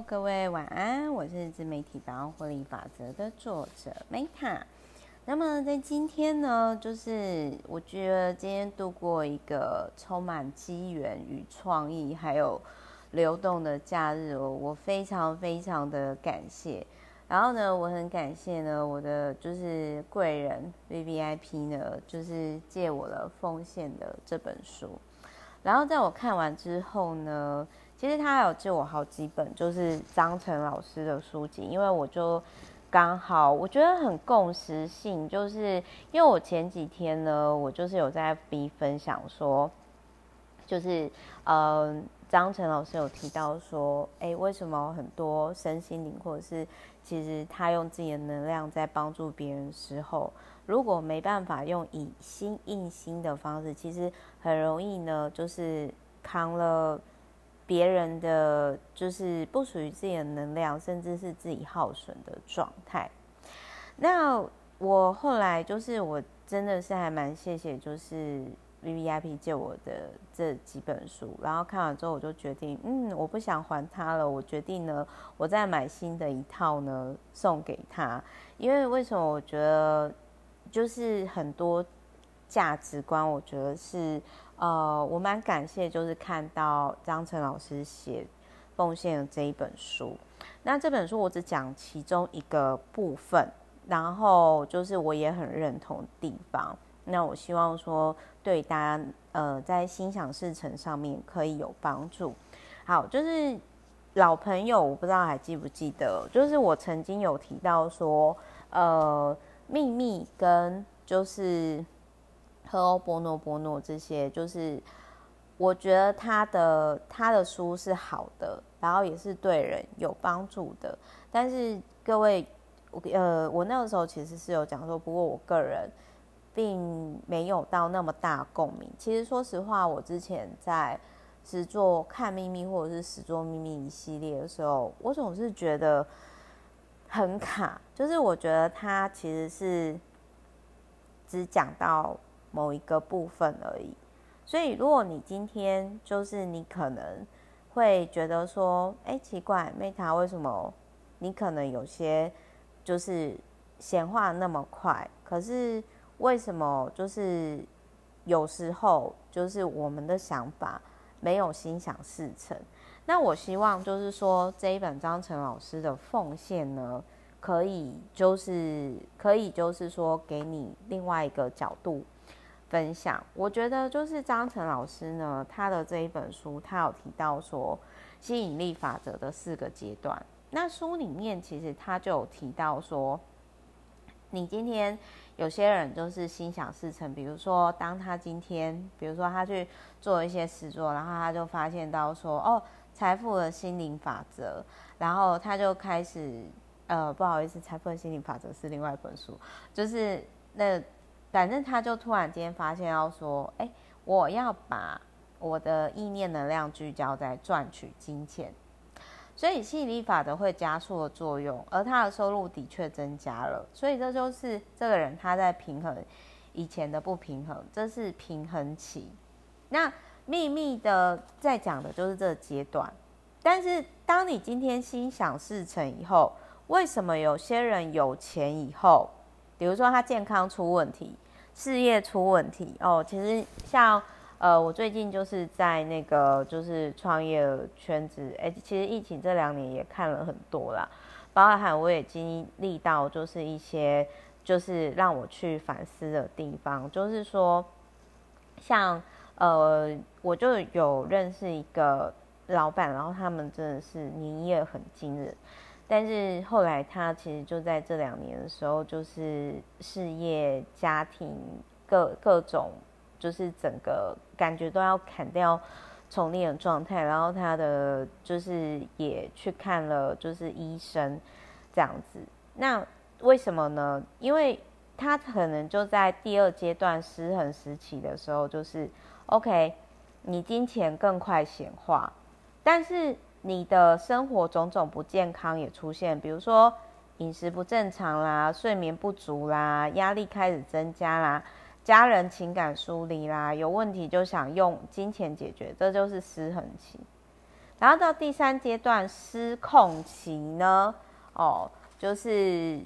各位晚安，我是自媒体百万获利法则的作者 Meta。那么在今天呢，就是我觉得今天度过一个充满机缘与创意，还有流动的假日哦，我非常非常的感谢。然后呢，我很感谢呢，我的就是贵人 VVIP 呢，就是借我的奉献的这本书。然后在我看完之后呢，其实他有借我好几本，就是张成老师的书籍，因为我就刚好我觉得很共识性，就是因为我前几天呢，我就是有在 FB 分享说，就是呃，张成老师有提到说，哎，为什么很多身心灵或者是其实他用自己的能量在帮助别人时候，如果没办法用以心印心的方式，其实很容易呢，就是扛了别人的，就是不属于自己的能量，甚至是自己耗损的状态。那我后来就是我真的是还蛮谢谢，就是 VVIP 借我的这几本书，然后看完之后我就决定，嗯，我不想还他了，我决定呢，我再买新的一套呢送给他，因为为什么我觉得？就是很多价值观，我觉得是呃，我蛮感谢，就是看到张晨老师写奉献的这一本书。那这本书我只讲其中一个部分，然后就是我也很认同的地方。那我希望说对大家呃在心想事成上面可以有帮助。好，就是老朋友，我不知道还记不记得，就是我曾经有提到说呃。秘密跟就是和欧波诺波诺这些，就是我觉得他的他的书是好的，然后也是对人有帮助的。但是各位，我呃，我那个时候其实是有讲说，不过我个人并没有到那么大共鸣。其实说实话，我之前在实作看秘密或者是实作秘密一系列的时候，我总是觉得。很卡，就是我觉得他其实是只讲到某一个部分而已。所以，如果你今天就是你可能会觉得说，哎，奇怪，Meta 为什么你可能有些就是闲话那么快，可是为什么就是有时候就是我们的想法没有心想事成？那我希望就是说，这一本张成老师的奉献呢，可以就是可以就是说给你另外一个角度分享。我觉得就是张晨老师呢，他的这一本书，他有提到说吸引力法则的四个阶段。那书里面其实他就有提到说，你今天有些人就是心想事成，比如说当他今天，比如说他去做一些事做，然后他就发现到说，哦。财富的心灵法则，然后他就开始，呃，不好意思，财富的心灵法则是另外一本书，就是那，反正他就突然间发现要说，哎，我要把我的意念能量聚焦在赚取金钱，所以吸引力法则会加速的作用，而他的收入的确增加了，所以这就是这个人他在平衡以前的不平衡，这是平衡期，那。秘密的在讲的就是这个阶段，但是当你今天心想事成以后，为什么有些人有钱以后，比如说他健康出问题、事业出问题哦，其实像呃，我最近就是在那个就是创业圈子，哎，其实疫情这两年也看了很多啦，包含我也经历到就是一些就是让我去反思的地方，就是说像。呃，我就有认识一个老板，然后他们真的是营业很惊人，但是后来他其实就在这两年的时候，就是事业、家庭各各种，就是整个感觉都要砍掉重练的状态，然后他的就是也去看了就是医生这样子。那为什么呢？因为他可能就在第二阶段失衡时期的时候，就是。OK，你金钱更快显化，但是你的生活种种不健康也出现，比如说饮食不正常啦，睡眠不足啦，压力开始增加啦，家人情感疏离啦，有问题就想用金钱解决，这就是失衡期。然后到第三阶段失控期呢，哦，就是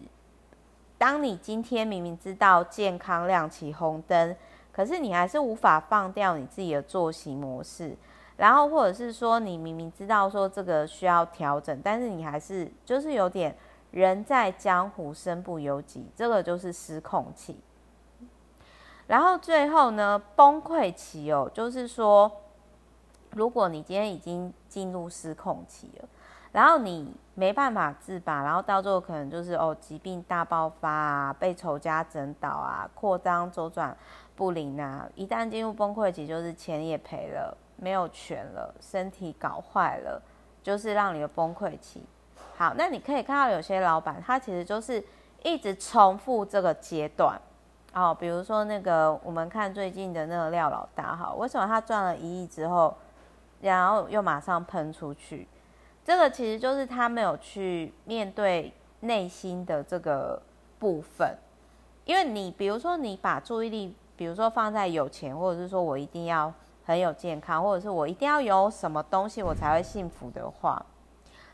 当你今天明明知道健康亮起红灯，可是你还是无法放掉你自己的作息模式，然后或者是说你明明知道说这个需要调整，但是你还是就是有点人在江湖身不由己，这个就是失控期。然后最后呢，崩溃期哦，就是说，如果你今天已经进入失控期了，然后你没办法自拔，然后到最后可能就是哦，疾病大爆发啊，被仇家整倒啊，扩张周转不灵啊，一旦进入崩溃期，就是钱也赔了，没有权了，身体搞坏了，就是让你的崩溃期。好，那你可以看到有些老板，他其实就是一直重复这个阶段。哦，比如说那个，我们看最近的那个廖老大，哈，为什么他赚了一亿之后，然后又马上喷出去？这个其实就是他没有去面对内心的这个部分。因为你比如说你把注意力，比如说放在有钱，或者是说我一定要很有健康，或者是我一定要有什么东西我才会幸福的话，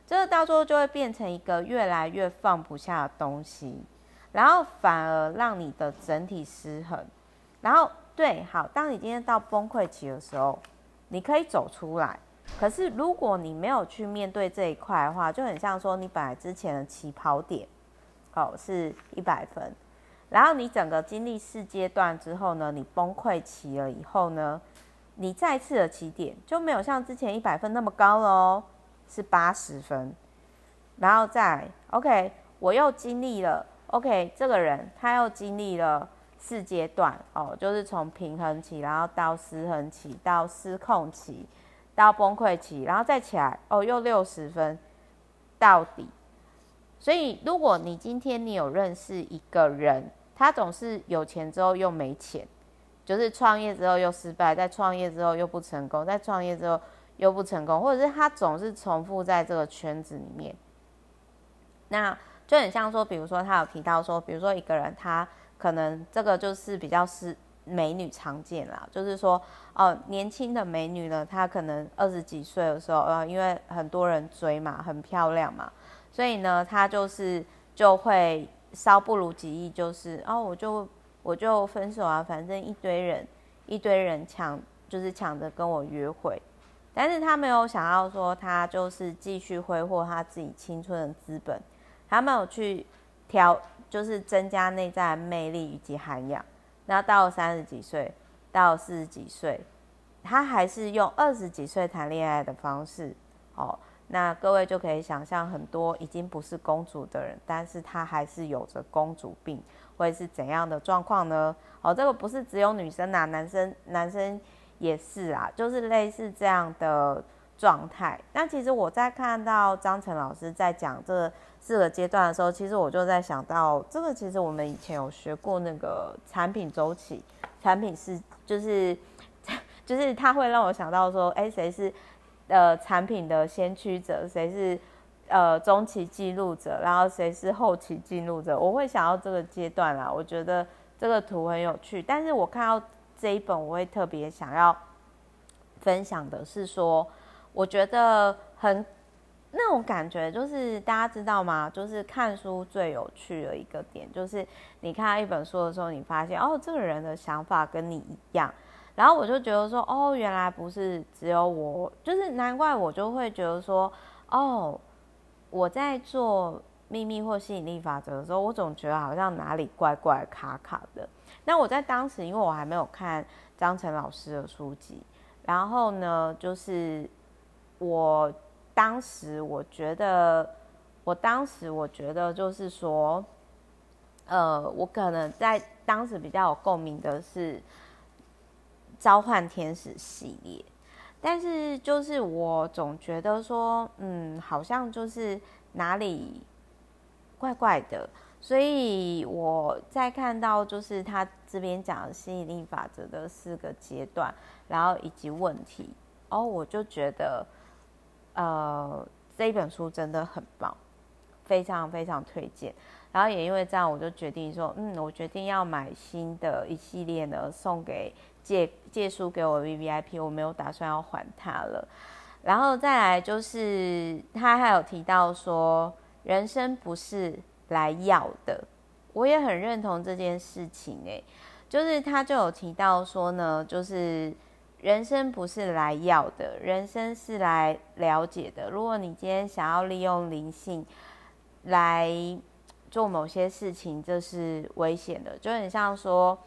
这个到时候就会变成一个越来越放不下的东西。然后反而让你的整体失衡，然后对，好，当你今天到崩溃期的时候，你可以走出来。可是如果你没有去面对这一块的话，就很像说你本来之前的起跑点，哦，是一百分，然后你整个经历四阶段之后呢，你崩溃期了以后呢，你再次的起点就没有像之前一百分那么高了哦，是八十分，然后再 OK，我又经历了。OK，这个人他又经历了四阶段哦，就是从平衡期，然后到失衡期，到失控期，到崩溃期，然后再起来哦，又六十分到底。所以，如果你今天你有认识一个人，他总是有钱之后又没钱，就是创业之后又失败，在创业之后又不成功，在创业之后又不成功，或者是他总是重复在这个圈子里面，那。就很像说，比如说他有提到说，比如说一个人他可能这个就是比较是美女常见啦，就是说哦，年轻的美女呢，她可能二十几岁的时候，呃，因为很多人追嘛，很漂亮嘛，所以呢，她就是就会稍不如己意，就是哦，我就我就分手啊，反正一堆人一堆人抢，就是抢着跟我约会，但是他没有想要说，他就是继续挥霍他自己青春的资本。他没有去调，就是增加内在魅力以及涵养。那到三十几岁，到四十几岁，他还是用二十几岁谈恋爱的方式。哦，那各位就可以想象，很多已经不是公主的人，但是他还是有着公主病，会是怎样的状况呢？哦，这个不是只有女生啊，男生男生也是啊，就是类似这样的状态。那其实我在看到张晨老师在讲这。四个阶段的时候，其实我就在想到，这个其实我们以前有学过那个产品周期，产品是就是就是它会让我想到说，哎，谁是呃产品的先驱者，谁是呃中期记录者，然后谁是后期记录者，我会想到这个阶段啦。我觉得这个图很有趣，但是我看到这一本，我会特别想要分享的是说，我觉得很。那种感觉就是大家知道吗？就是看书最有趣的一个点，就是你看到一本书的时候，你发现哦，这个人的想法跟你一样。然后我就觉得说，哦，原来不是只有我，就是难怪我就会觉得说，哦，我在做秘密或吸引力法则的时候，我总觉得好像哪里怪怪卡卡的。那我在当时，因为我还没有看张晨老师的书籍，然后呢，就是我。当时我觉得，我当时我觉得就是说，呃，我可能在当时比较有共鸣的是召唤天使系列，但是就是我总觉得说，嗯，好像就是哪里怪怪的，所以我在看到就是他这边讲吸引力法则的四个阶段，然后以及问题，哦，我就觉得。呃，这本书真的很棒，非常非常推荐。然后也因为这样，我就决定说，嗯，我决定要买新的一系列呢，送给借借书给我 VVIP，我没有打算要还他了。然后再来就是他还有提到说，人生不是来要的，我也很认同这件事情诶，就是他就有提到说呢，就是人生不是来要的，人生是来了解的。如果你今天想要利用灵性来做某些事情，这是危险的，就很像说，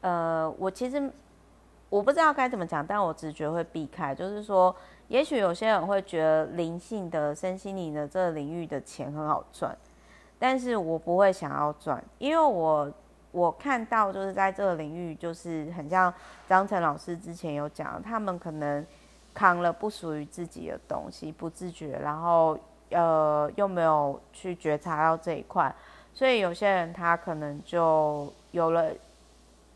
呃，我其实我不知道该怎么讲，但我直觉会避开，就是说。也许有些人会觉得灵性的、身心灵的这个领域的钱很好赚，但是我不会想要赚，因为我我看到就是在这个领域，就是很像张晨老师之前有讲，他们可能扛了不属于自己的东西，不自觉，然后呃又没有去觉察到这一块，所以有些人他可能就有了，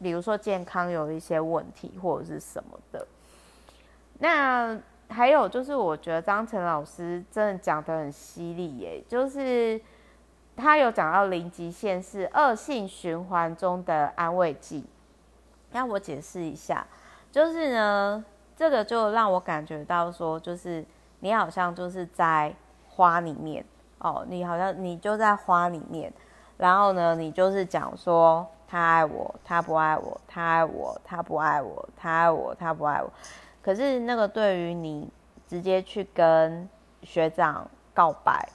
比如说健康有一些问题或者是什么的，那。还有就是，我觉得张晨老师真的讲得很犀利耶，就是他有讲到零极限是恶性循环中的安慰剂。让我解释一下，就是呢，这个就让我感觉到说，就是你好像就是在花里面哦，你好像你就在花里面，然后呢，你就是讲说他爱我，他不爱我，他爱我，他不爱我，他爱我，他不爱我。可是那个对于你直接去跟学长告白，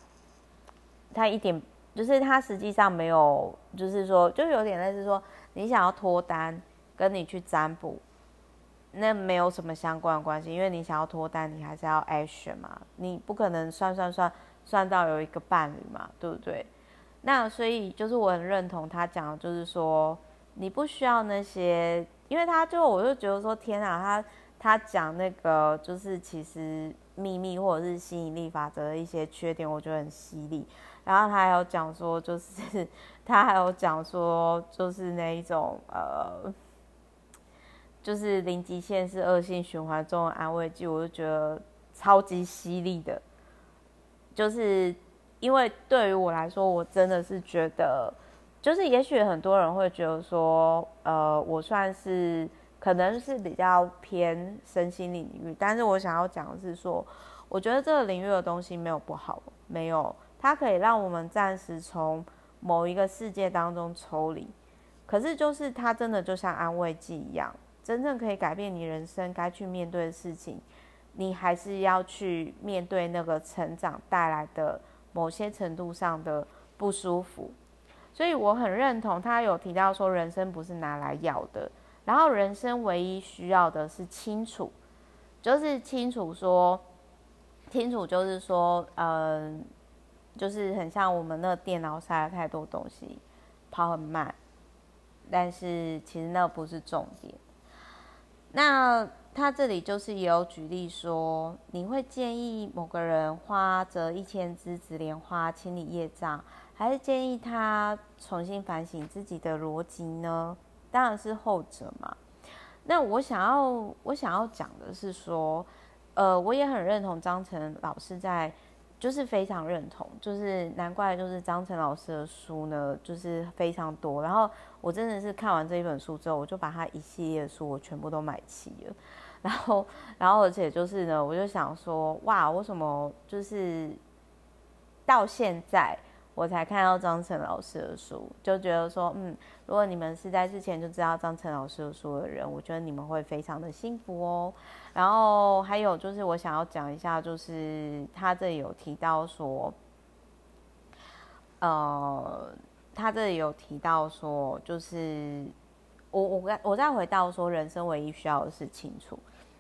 他一点就是他实际上没有，就是说就有点类似说你想要脱单，跟你去占卜，那没有什么相关关系，因为你想要脱单，你还是要 action 嘛，你不可能算算算算到有一个伴侣嘛，对不对？那所以就是我很认同他讲的，就是说你不需要那些，因为他就我就觉得说天啊，他。他讲那个就是其实秘密或者是吸引力法则的一些缺点，我觉得很犀利。然后他还有讲说，就是 他还有讲说，就是那一种呃，就是零极限是恶性循环中的安慰剂，我就觉得超级犀利的。就是因为对于我来说，我真的是觉得，就是也许很多人会觉得说，呃，我算是。可能是比较偏身心领域，但是我想要讲的是说，我觉得这个领域的东西没有不好，没有，它可以让我们暂时从某一个世界当中抽离。可是就是它真的就像安慰剂一样，真正可以改变你人生该去面对的事情，你还是要去面对那个成长带来的某些程度上的不舒服。所以我很认同他有提到说，人生不是拿来要的。然后人生唯一需要的是清楚，就是清楚说，清楚就是说，嗯，就是很像我们那个电脑塞了太多东西，跑很慢，但是其实那不是重点。那他这里就是有举例说，你会建议某个人花折一千支紫莲花清理业障，还是建议他重新反省自己的逻辑呢？当然是后者嘛。那我想要我想要讲的是说，呃，我也很认同张晨老师在，就是非常认同，就是难怪就是张晨老师的书呢，就是非常多。然后我真的是看完这一本书之后，我就把他一系列的书我全部都买齐了。然后，然后而且就是呢，我就想说，哇，为什么就是到现在。我才看到张晨老师的书，就觉得说，嗯，如果你们是在之前就知道张晨老师的书的人，我觉得你们会非常的幸福哦。然后还有就是，我想要讲一下，就是他这里有提到说，呃，他这里有提到说，就是我我我再回到说，人生唯一需要的是清楚。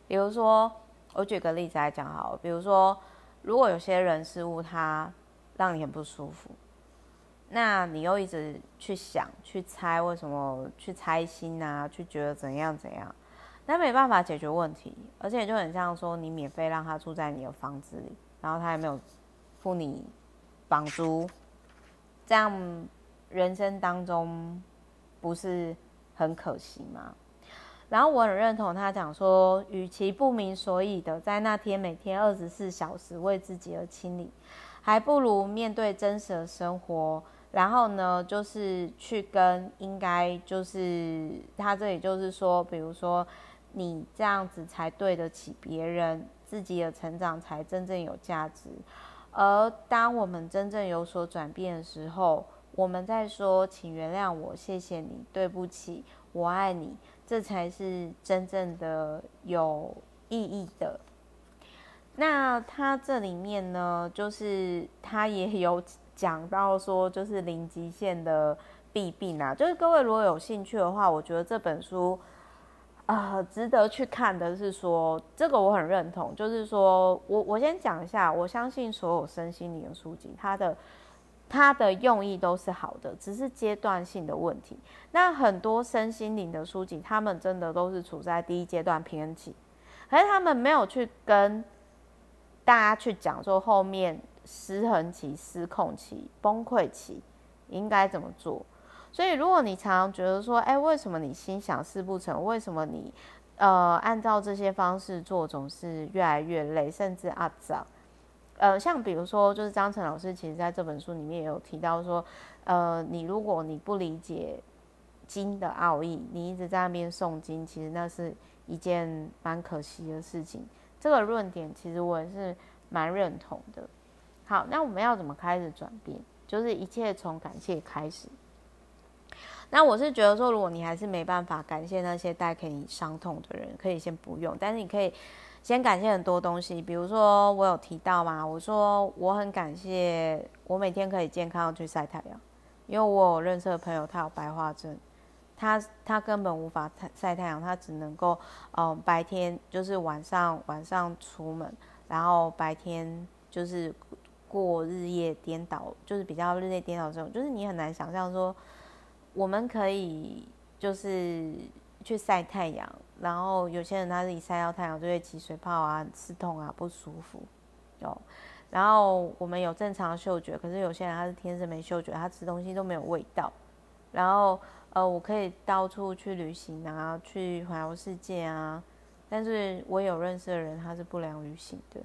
比如说，我举个例子来讲好了，比如说，如果有些人事物他让你很不舒服。那你又一直去想、去猜，为什么去猜心啊？去觉得怎样怎样？那没办法解决问题，而且就很像说，你免费让他住在你的房子里，然后他也没有付你房租，这样人生当中不是很可惜吗？然后我很认同他讲说，与其不明所以的在那天每天二十四小时为自己而清理，还不如面对真实的生活。然后呢，就是去跟应该就是他这里就是说，比如说你这样子才对得起别人，自己的成长才真正有价值。而当我们真正有所转变的时候，我们在说“请原谅我”“谢谢你”“对不起”“我爱你”，这才是真正的有意义的。那他这里面呢，就是他也有讲到说，就是零极限的弊病啊。就是各位如果有兴趣的话，我觉得这本书啊、呃，值得去看的是说，这个我很认同。就是说我我先讲一下，我相信所有身心灵的书籍，它的它的用意都是好的，只是阶段性的问题。那很多身心灵的书籍，他们真的都是处在第一阶段平衡期，可是他们没有去跟。大家去讲说后面失衡期、失控期、崩溃期应该怎么做？所以如果你常常觉得说，哎，为什么你心想事不成？为什么你呃按照这些方式做总是越来越累，甚至阿杂？呃，像比如说，就是张晨老师其实在这本书里面也有提到说，呃，你如果你不理解经的奥义，你一直在那边诵经，其实那是一件蛮可惜的事情。这个论点其实我也是蛮认同的。好，那我们要怎么开始转变？就是一切从感谢开始。那我是觉得说，如果你还是没办法感谢那些带给你伤痛的人，可以先不用。但是你可以先感谢很多东西，比如说我有提到嘛，我说我很感谢我每天可以健康去晒太阳，因为我有认识的朋友他有白化症。他他根本无法晒太阳，他只能够，嗯、白天就是晚上晚上出门，然后白天就是过日夜颠倒，就是比较日夜颠倒这种，就是你很难想象说，我们可以就是去晒太阳，然后有些人他自己晒到太阳就会起水泡啊、刺痛啊、不舒服，有，然后我们有正常嗅觉，可是有些人他是天生没嗅觉，他吃东西都没有味道，然后。呃，我可以到处去旅行啊，去环游世界啊，但是我有认识的人他是不良于行的，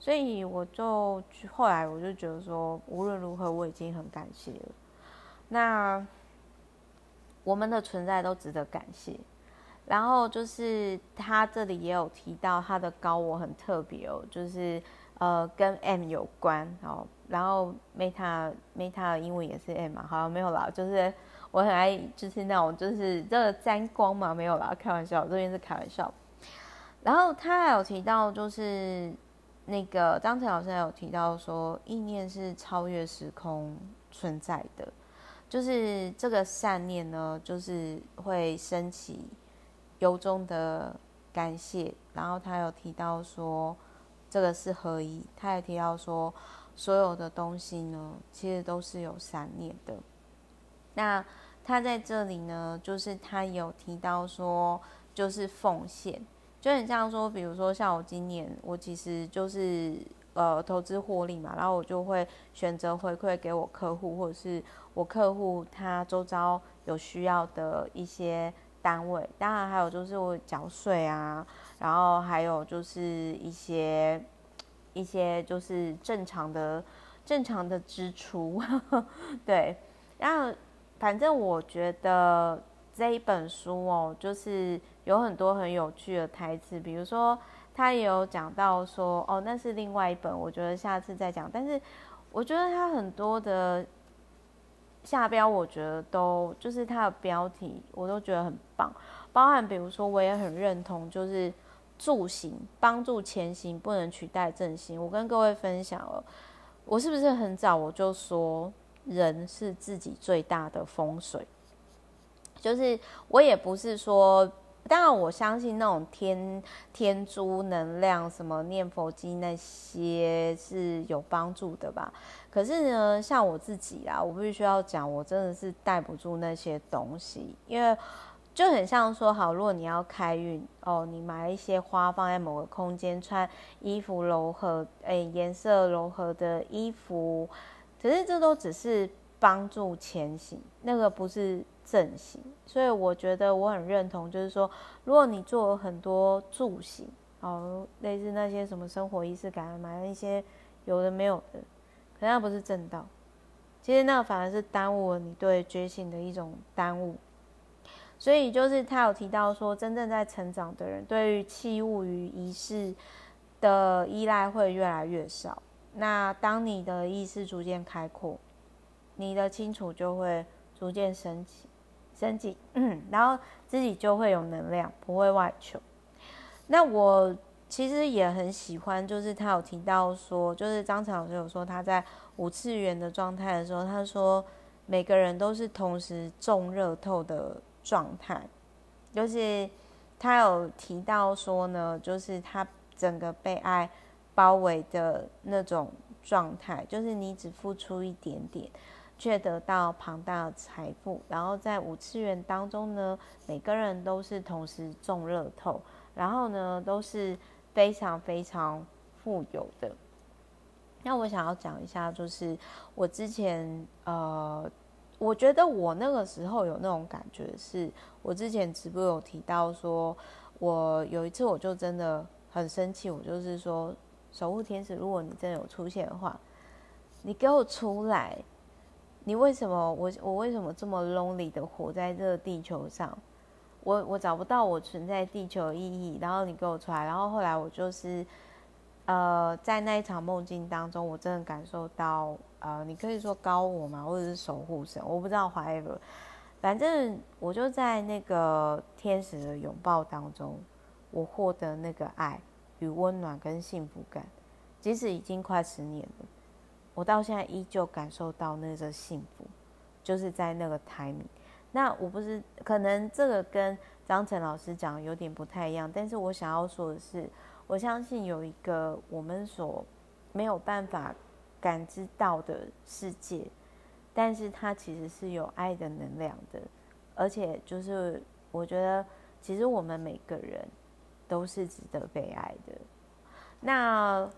所以我就后来我就觉得说，无论如何我已经很感谢了。那我们的存在都值得感谢。然后就是他这里也有提到他的高我很特别哦，就是呃跟 M 有关哦，然后 Meta Meta 的英文也是 M 嘛，好像没有啦，就是。我很爱，就是那种，就是这个沾光嘛，没有啦，开玩笑，这边是开玩笑。然后他还有提到，就是那个张晨老师有提到说，意念是超越时空存在的，就是这个善念呢，就是会升起由衷的感谢。然后他有提到说，这个是合一。他也提到说，所有的东西呢，其实都是有善念的。那他在这里呢，就是他有提到说，就是奉献，就很像说，比如说像我今年，我其实就是呃投资获利嘛，然后我就会选择回馈给我客户，或者是我客户他周遭有需要的一些单位，当然还有就是我缴税啊，然后还有就是一些一些就是正常的正常的支出，对，然后。反正我觉得这一本书哦，就是有很多很有趣的台词，比如说他也有讲到说，哦，那是另外一本，我觉得下次再讲。但是我觉得他很多的下标，我觉得都就是他的标题，我都觉得很棒。包含比如说，我也很认同，就是助行帮助前行，不能取代正行。我跟各位分享了，我是不是很早我就说？人是自己最大的风水，就是我也不是说，当然我相信那种天天珠能量、什么念佛机那些是有帮助的吧。可是呢，像我自己啊，我必须要讲，我真的是带不住那些东西，因为就很像说，好，如果你要开运哦，你买一些花放在某个空间，穿衣服柔和，哎，颜色柔和的衣服。可是这都只是帮助前行，那个不是正行，所以我觉得我很认同，就是说，如果你做了很多助行，哦，类似那些什么生活仪式感啊，买了一些有的没有的，可能那不是正道，其实那反而是耽误了你对觉醒的一种耽误。所以就是他有提到说，真正在成长的人，对于器物与仪式的依赖会越来越少。那当你的意识逐渐开阔，你的清楚就会逐渐升起，升起，嗯，然后自己就会有能量，不会外求。那我其实也很喜欢，就是他有提到说，就是张晨老师有说他在五次元的状态的时候，他说每个人都是同时中热透的状态，就是他有提到说呢，就是他整个被爱包围的那种状态，就是你只付出一点点。却得到庞大的财富，然后在五次元当中呢，每个人都是同时中乐透，然后呢都是非常非常富有的。那我想要讲一下，就是我之前呃，我觉得我那个时候有那种感觉是，是我之前直播有提到说，我有一次我就真的很生气，我就是说，守护天使，如果你真的有出现的话，你给我出来。你为什么我我为什么这么 lonely 的活在这个地球上？我我找不到我存在地球意义。然后你给我出来，然后后来我就是呃，在那一场梦境当中，我真的感受到呃，你可以说高我嘛，或者是守护神，我不知道华莱尔。反正我就在那个天使的拥抱当中，我获得那个爱与温暖跟幸福感，即使已经快十年了。我到现在依旧感受到那个幸福，就是在那个 timing。那我不是可能这个跟张晨老师讲有点不太一样，但是我想要说的是，我相信有一个我们所没有办法感知到的世界，但是它其实是有爱的能量的，而且就是我觉得其实我们每个人都是值得被爱的。那。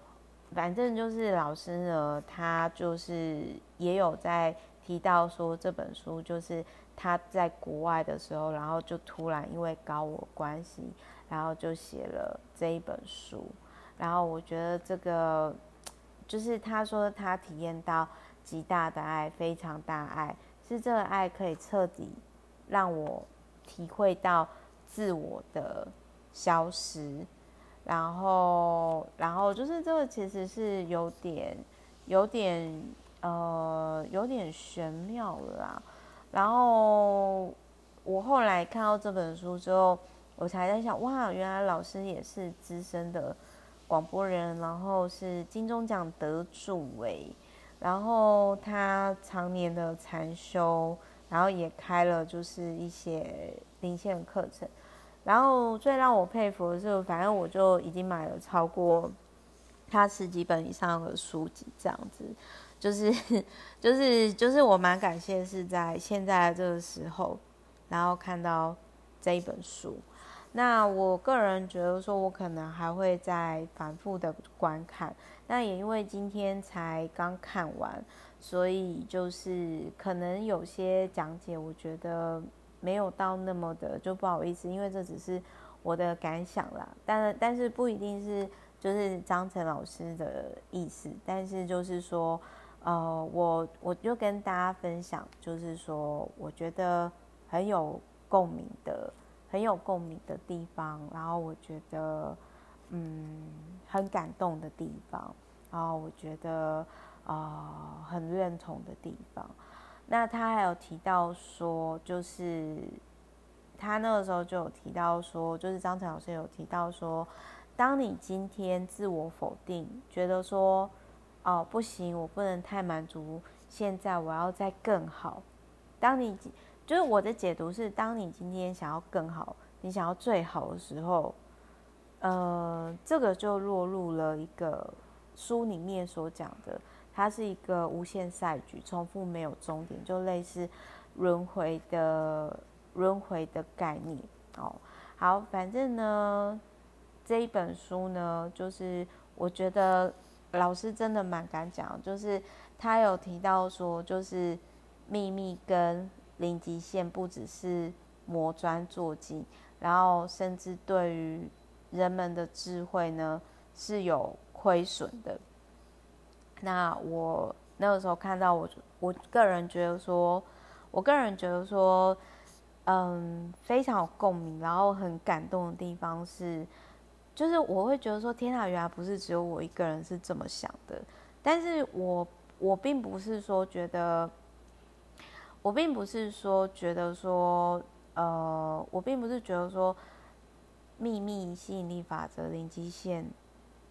反正就是老师呢，他就是也有在提到说，这本书就是他在国外的时候，然后就突然因为搞我关系，然后就写了这一本书。然后我觉得这个就是他说他体验到极大的爱，非常大爱，是这个爱可以彻底让我体会到自我的消失。然后，然后就是这个其实是有点、有点呃、有点玄妙了啦。然后我后来看到这本书之后，我才在想，哇，原来老师也是资深的广播人，然后是金钟奖得主哎，然后他常年的禅修，然后也开了就是一些灵性课程。然后最让我佩服的是，反正我就已经买了超过他十几本以上的书籍，这样子，就是就是就是我蛮感谢是在现在这个时候，然后看到这一本书。那我个人觉得说，我可能还会再反复的观看。那也因为今天才刚看完，所以就是可能有些讲解，我觉得。没有到那么的，就不好意思，因为这只是我的感想啦。但但是不一定是就是张晨老师的意思，但是就是说，呃，我我就跟大家分享，就是说，我觉得很有共鸣的，很有共鸣的地方，然后我觉得嗯很感动的地方，然后我觉得啊、很认同的地方。那他还有提到说，就是他那个时候就有提到说，就是张晨老师有提到说，当你今天自我否定，觉得说，哦不行，我不能太满足，现在我要再更好。当你就是我的解读是，当你今天想要更好，你想要最好的时候，呃，这个就落入了一个书里面所讲的。它是一个无限赛局，重复没有终点，就类似轮回的轮回的概念哦。好，反正呢，这一本书呢，就是我觉得老师真的蛮敢讲，就是他有提到说，就是秘密跟零极限不只是磨砖作镜，然后甚至对于人们的智慧呢是有亏损的。那我那个时候看到我，我个人觉得说，我个人觉得说，嗯，非常有共鸣，然后很感动的地方是，就是我会觉得说，天啊，原来不是只有我一个人是这么想的。但是我我并不是说觉得，我并不是说觉得说，呃，我并不是觉得说，秘密吸引力法则零极限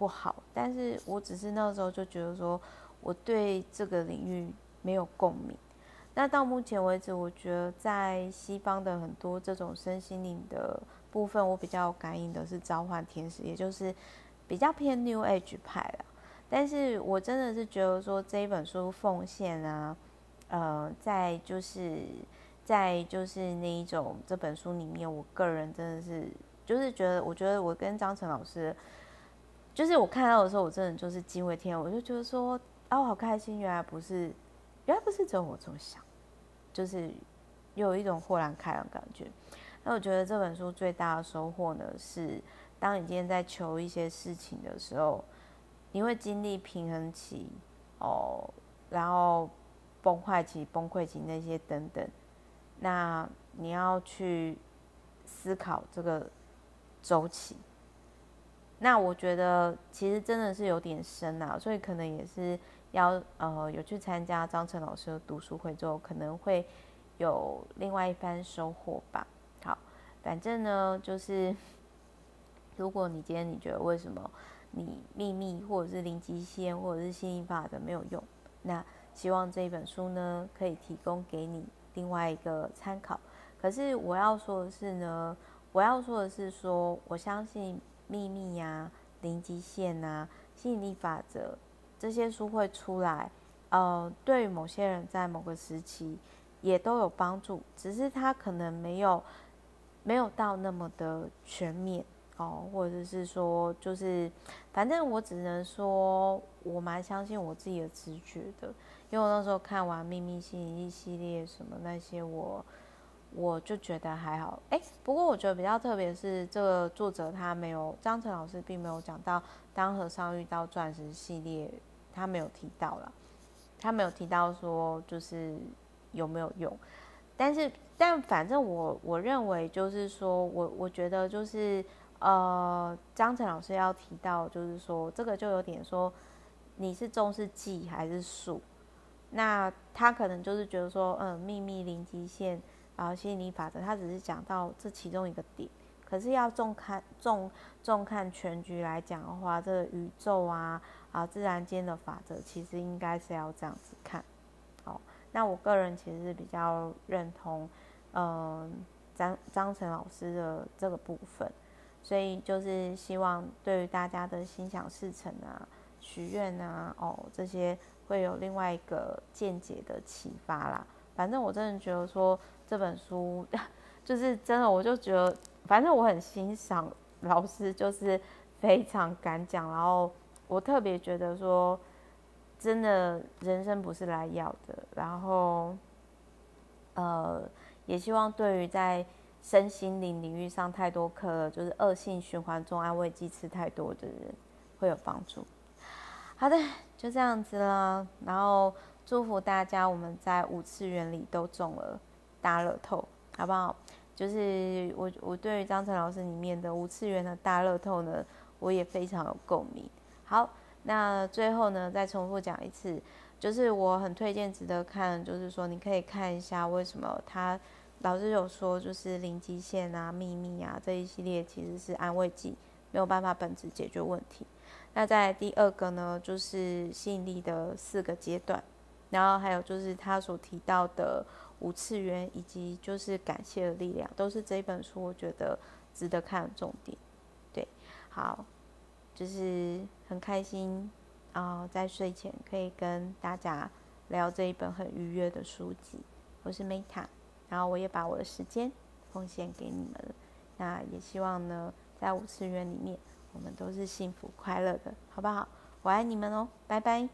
不好。但是我只是那时候就觉得说，我对这个领域没有共鸣。那到目前为止，我觉得在西方的很多这种身心灵的部分，我比较有感应的是召唤天使，也就是比较偏 New Age 派了。但是我真的是觉得说这一本书奉献啊，呃，在就是在就是那一种这本书里面，我个人真的是就是觉得，我觉得我跟张晨老师，就是我看到的时候，我真的就是惊为天，我就觉得说啊，我好开心，原来不是。原来不是只有我这么想，就是有一种豁然开朗感觉。那我觉得这本书最大的收获呢，是当你今天在求一些事情的时候，你会经历平衡期哦，然后崩坏期、崩溃期那些等等。那你要去思考这个周期。那我觉得其实真的是有点深啊，所以可能也是。要呃有去参加张晨老师的读书会之后，可能会有另外一番收获吧。好，反正呢，就是 如果你今天你觉得为什么你秘密或者是零极限或者是吸引法则没有用，那希望这一本书呢可以提供给你另外一个参考。可是我要说的是呢，我要说的是说，我相信秘密呀、零极限啊、吸引力法则。这些书会出来，呃，对于某些人在某个时期也都有帮助，只是他可能没有没有到那么的全面哦，或者是说，就是反正我只能说，我蛮相信我自己的直觉的，因为我那时候看完《秘密吸引力》系列什么那些，我我就觉得还好。哎，不过我觉得比较特别是这个作者他没有，张晨老师并没有讲到当和尚遇到钻石系列。他没有提到了，他没有提到说就是有没有用，但是但反正我我认为就是说我我觉得就是呃张晨老师要提到就是说这个就有点说你是重视技还是术，那他可能就是觉得说嗯秘密零极限然后吸引力法则，他只是讲到这其中一个点，可是要重看重重看全局来讲的话，这个宇宙啊。啊，自然间的法则其实应该是要这样子看，好，那我个人其实是比较认同，嗯，张张晨老师的这个部分，所以就是希望对于大家的心想事成啊、许愿啊，哦，这些会有另外一个见解的启发啦。反正我真的觉得说这本书，就是真的，我就觉得，反正我很欣赏老师，就是非常敢讲，然后。我特别觉得说，真的人生不是来要的。然后，呃，也希望对于在身心灵领域上太多颗就是恶性循环中安慰剂吃太多的人会有帮助。好的，就这样子了。然后祝福大家，我们在五次元里都中了大乐透，好不好？就是我我对于张晨老师里面的五次元的大乐透呢，我也非常有共鸣。好，那最后呢，再重复讲一次，就是我很推荐值得看，就是说你可以看一下为什么他老师有说，就是零极限啊、秘密啊这一系列其实是安慰剂，没有办法本质解决问题。那在第二个呢，就是吸引力的四个阶段，然后还有就是他所提到的五次元，以及就是感谢的力量，都是这一本书我觉得值得看的重点。对，好。就是很开心啊，在睡前可以跟大家聊这一本很愉悦的书籍。我是 Meta，然后我也把我的时间奉献给你们了。那也希望呢，在五次元里面，我们都是幸福快乐的，好不好？我爱你们哦，拜拜。